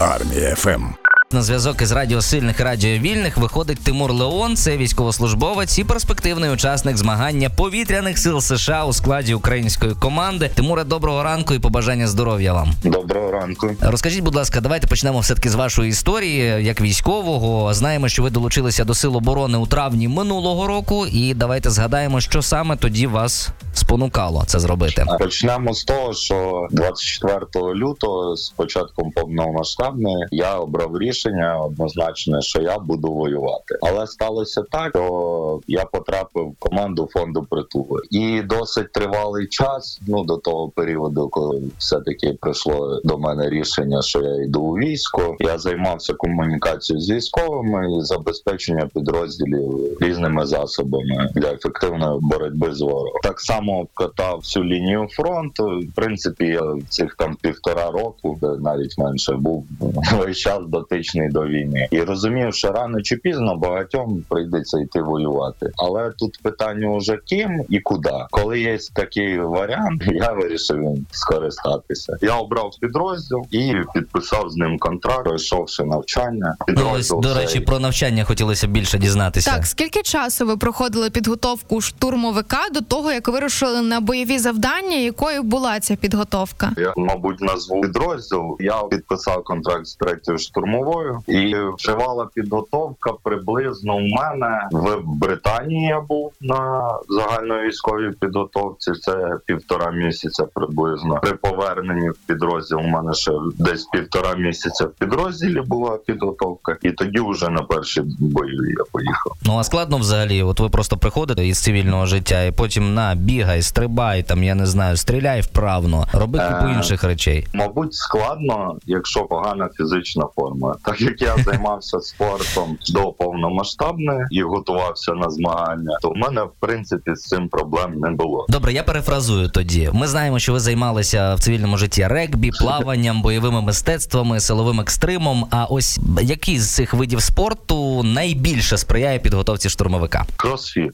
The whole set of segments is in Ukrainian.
Армія ФМ. На зв'язок із радіо сильних радіо вільних виходить Тимур Леон. Це військовослужбовець і перспективний учасник змагання повітряних сил США у складі української команди. Тимуре, доброго ранку і побажання здоров'я вам. Доброго ранку. Розкажіть, будь ласка, давайте почнемо все таки з вашої історії як військового. Знаємо, що ви долучилися до сил оборони у травні минулого року, і давайте згадаємо, що саме тоді вас спонукало це зробити. Почнемо з того, що 24 лютого, з початком повномасштабної, я обрав рішення однозначне, що я буду воювати. Але сталося так, що я потрапив в команду фонду притули, і досить тривалий час. Ну до того періоду, коли все таки прийшло до мене рішення, що я йду у військо. Я займався комунікацією з військовими і забезпечення підрозділів різними засобами для ефективної боротьби з ворогом. Так само обкатав всю лінію фронту. В принципі, я цих там півтора року, навіть менше був весь час дотичний до війни, і розумів, що рано чи пізно багатьом прийдеться йти воювати. Але тут питання уже ким і куди. Коли є такий варіант, я вирішив їм скористатися. Я обрав підрозділ і підписав з ним контракт, пройшовши навчання. Ну, ось, до цей- речі, про навчання хотілося більше дізнатися. Так, скільки часу ви проходили підготовку штурмовика до того, як вирушили на бойові завдання? Якою була ця підготовка? Я, мабуть, назву підрозділ. Я підписав контракт з третьою штурмовою, і тривала підготовка приблизно у мене в Британії. Я був на загальновійськовій підготовці. Це півтора місяця приблизно. При поверненні в підрозділ у мене ще десь півтора місяця в підрозділі була підготовка, і тоді вже на перші бойові я поїхав. Ну а складно взагалі, от ви просто приходите із цивільного життя, і потім на бігай, стрибай, там я не знаю, стріляй вправно, роби купу Е. інших речей. Мабуть, складно, якщо погана фізична форма. Так як я займався спортом до повномасштабної і готувався на змагання, то в мене в принципі з цим проблем не було. Добре, я перефразую тоді. Ми знаємо, що ви займалися в цивільному житті регбі, плаванням, бойовими мистецтвами, силовим екстримом. А ось який з цих видів спорту найбільше сприяє підготовці штурмовика? Кросфіт.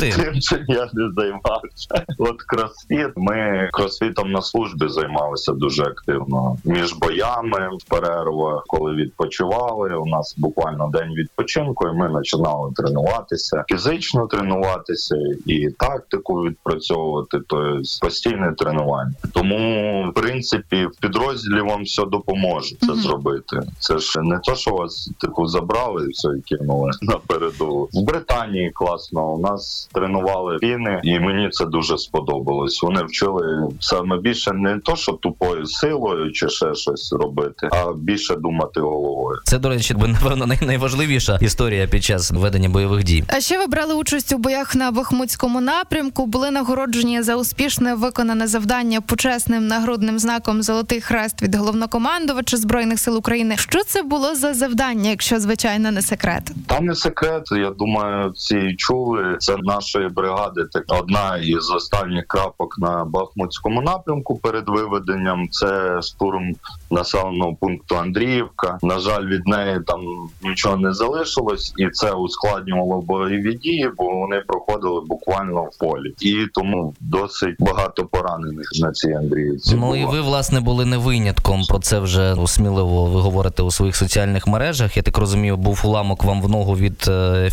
Тим, чим я не займався. От кросфіт. Ми кросфітом на службі займалися дуже активно. Між боями в перервах, коли відпочивали. У нас буквально день відпочинку, і ми починали тренуватися, фізично тренуватися і тактику відпрацьовувати. Тобто постійне тренування. Тому, в принципі, в підрозділі вам все допоможе це Мгм. зробити. Це ж не то, що вас типу забрали і все і кинули на передову. В Британії класно. У нас тренували фіни, і мені це дуже сподобалось. Вони вчили саме більше не то, що тупою силою чи ще щось робити, а більше думати головою. Це, до речі, напевно, найважливіша історія під час ведення бойових дій. А ще ви брали участь у боях на Бахмутському напрямку, були нагороджені за успішне виконане завдання почесним нагрудним знаком Золотий хрест від головнокомандувача збройних сил України. Що це було за завдання, якщо звичайно не секрет? Там не секрет. Я думаю, всі чули. Це нашої бригади. Так одна із останніх крапок на Бахмутському напрямку перед виведенням. Це штурм населеного пункту Андріївка. На жаль, від неї там нічого не залишилось, і це ускладнювало бойові дії, бо вони проходили буквально в полі, і тому досить багато поранених на цій Андріївці. Ну і ви, власне, були не винятком. Про це вже ну, сміливо ви говорите у своїх соціальних мережах. Я так розумію, був уламок вам в ногу від е,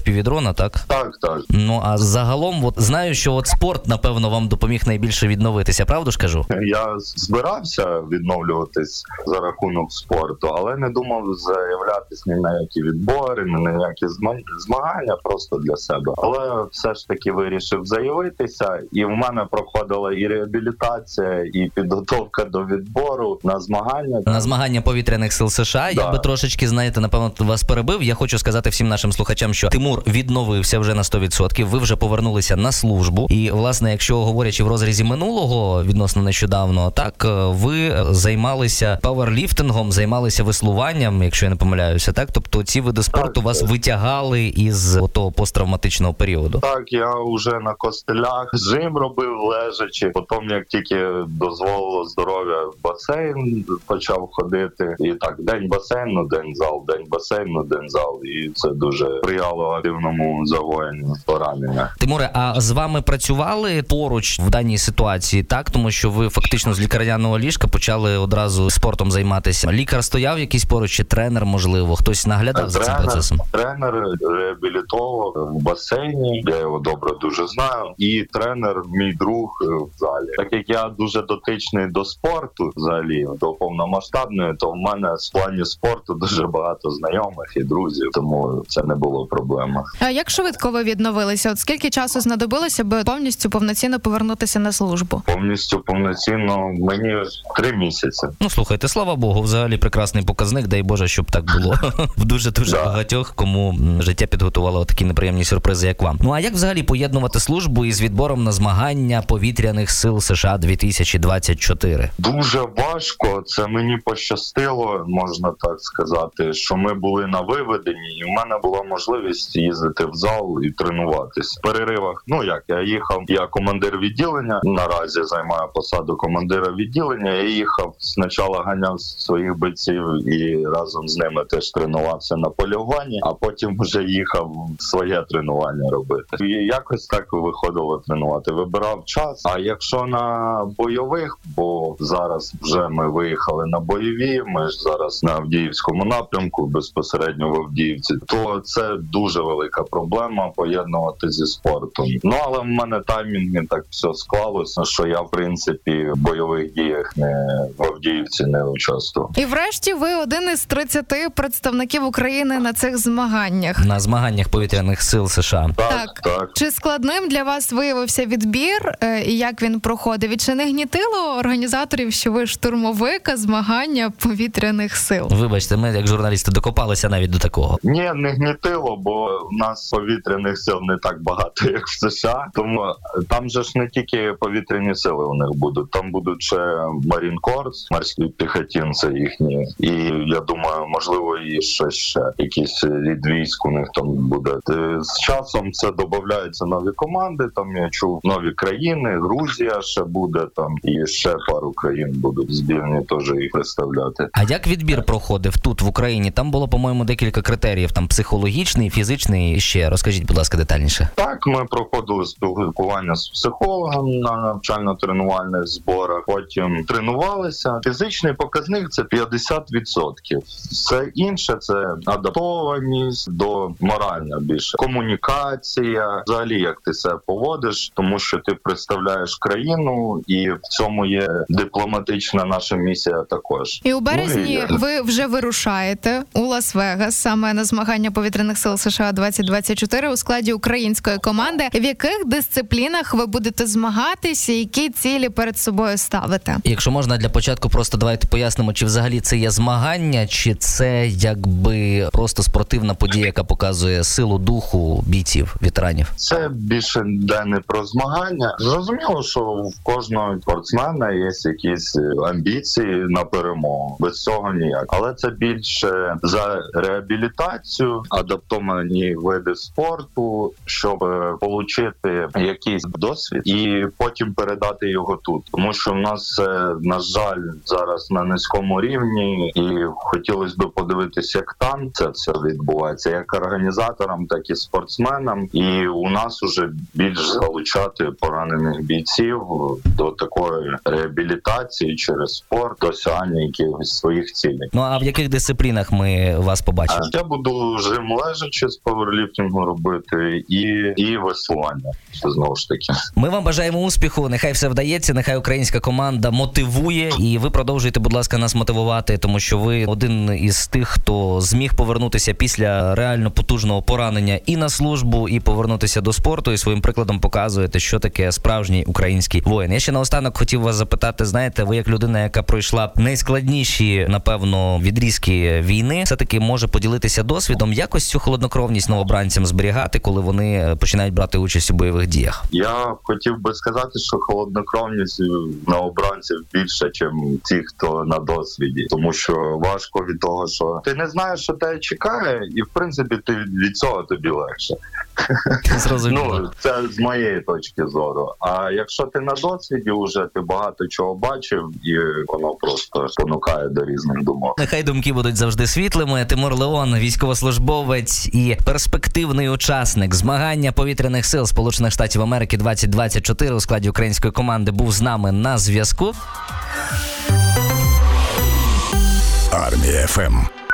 так? так, так. Ну а загалом, от знаю, що от спорт, напевно, вам допоміг найбільше відновитися, правду ж кажу? Я збирався відновлюватись за рахунок спорту, але не думав заявлятись ні на які відбори, ні на які зма- змагання просто для себе. Але все ж таки вирішив заявитися, і в мене проходила і реабілітація, і підготовка до відбору на змагання. На змагання повітряних сил США я би трошечки, знаєте, напевно, вас перебив. Я хочу сказати всім нашим слухачам, що Тимур відновився вже на 100%, Ви вже повернулися на службу. І власне, якщо говорячи в розрізі минулого відносно нещодавно, так е, ви займалися пауерліфтингом, займалися веслуванням. Веслуванням, якщо я не помиляюся, так? Тобто ці види спорту Так, вас так. витягали із того посттравматичного періоду. Так, я вже на костелях жим робив лежачи. Потім, як тільки дозволило здоров'я, в басейн почав ходити. І так, день басейну, день зал, день басейну, день зал. І це дуже сприяло активному загоєнню поранення. Тимуре, а з вами працювали поруч в даній ситуації, так? Тому що ви фактично з лікарняного ліжка почали одразу спортом займатися. Лікар стояв якийсь поруч, чи тренер, можливо, хтось наглядав за цим Тренер, процесом. тренер реабілітолог в басейні. Я його добре дуже знаю. І тренер, мій друг е, в залі. Так як я дуже дотичний до спорту, взагалі до повномасштабної, то в мене в плані спорту дуже багато знайомих і друзів, тому це не було проблеми. А як швидко ви відновилися? От скільки часу знадобилося, аби повністю повноцінно повернутися на службу? Повністю повноцінно мені три місяці. Ну слухайте, слава Богу, взагалі прекрасний показник. Дай Боже, щоб так було в дуже дуже багатьох, кому життя підготувало такі неприємні сюрпризи, як вам. Ну а як взагалі поєднувати службу із відбором на змагання повітряних сил США 2024? Дуже важко. Це мені пощастило, можна так сказати, що ми були на виведенні, і в мене була можливість їздити в зал і тренуватись. В переривах, ну як я їхав, я командир відділення. Наразі займаю посаду командира відділення. Я їхав спочатку ганяв своїх бойців і разом з ними теж тренувався на полюванні, а потім вже їхав своє тренування робити. І якось так виходило тренувати. Вибирав час. А якщо на бойових, бо зараз вже ми виїхали на бойові, ми ж зараз на Авдіївському напрямку, безпосередньо в Авдіївці, то це дуже велика проблема поєднувати зі спортом. Ну але в мене таймінги так все склалося, що я в принципі в бойових діях не в Авдіївці не участвував. І врешті ви один із 30 представників України на цих змаганнях. На змаганнях повітряних сил США. Так, Так. так. Чи складним для вас виявився відбір е, і як він проходив? І чи не гнітило організаторів, що ви штурмовика змагання повітряних сил? Вибачте, ми як журналісти докопалися навіть до такого. Ні, не гнітило, бо в нас повітряних сил не так багато, як в США. Тому там же ж не тільки повітряні сили у них будуть, там будуть ще Марін Корс, морські піхотинці їхні. І я думаю, можливо, і ще ще якийсь рід військ у них там буде. Е, З часом це додаються нові команди. Там я чув нові країни, Грузія ще буде там, і ще пару країн будуть збірні теж їх представляти. А як відбір проходив тут в Україні? Там було, по-моєму, декілька критеріїв: там психологічний, фізичний. І ще розкажіть, будь ласка, детальніше. Так, ми проходили спілкування з психологом на навчально-тренувальних зборах. Потім тренувалися. Фізичний показник це 50%. Все інше це адаптованість до морально більше комунікація. Взагалі, як ти себе поводиш, тому що ти представляєш країну, і в цьому є дипломатична наша місія також. І у березні Ну, і- ви вже вирушаєте у Лас-Вегас саме на змагання повітряних сил США 2024 у складі української команди. В яких дисциплінах ви будете змагатися? Які цілі перед собою ставите? Якщо можна для початку, просто давайте пояснимо, чи взагалі це є змагання, чи це якби просто спортивна подія, яка показує силу духу бійців, ветеранів. Це більше йде не про змагання. Зрозуміло, що в кожного спортсмена є якісь амбіції на перемогу. Без цього ніяк. Але це більше за реабілітацію, адаптовані види спорту, щоб отримати якийсь досвід і потім передати його тут. Тому що в нас на жаль, зараз на низькому рівні, і хотілося б подивитися, як там це все відбувається, як організаторам, так і спортсменам. І у нас уже більш залучати поранених бійців до такої реабілітації через спорт, досягання якихось своїх цілей. Ну а в яких дисциплінах ми вас побачимо? Я буду жим лежачи з паверліфтингу робити і, і веслування. Це знову ж таки. Ми вам бажаємо успіху. Нехай все вдається. Нехай українська команда мотивує, і ви продовжуєте, будь ласка, нас мотивувати, тому що ви один із тих, хто зміг повернутися після реально потужного поранення і на службу, і повернутися до спорту, і своїм прикладом показуєте, що таке справжній український воїн. Я ще наостанок хотів вас запитати: знаєте, ви як людина, яка пройшла найскладніші, напевно, відрізки війни, все таки може поділитися досвідом, якось цю холоднокровність новобранцям зберігати, коли вони починають брати участь у бойових діях. Я хотів би сказати, що холоднокровність на обранців більше, ніж ті, хто на досвіді, тому що важко. Важко від того, що ти не знаєш, що тебе чекає, і в принципі ти від цього тобі легше. Зрозуміло. Ну це з моєї точки зору. А якщо ти на досвіді, вже ти багато чого бачив, і воно просто спонукає до різних думок. Нехай думки будуть завжди світлими. Тимур Леон, військовослужбовець і перспективний учасник змагання повітряних сил Сполучених Штатів Америки 2024 у складі української команди був з нами на зв'язку. Армія ФМ.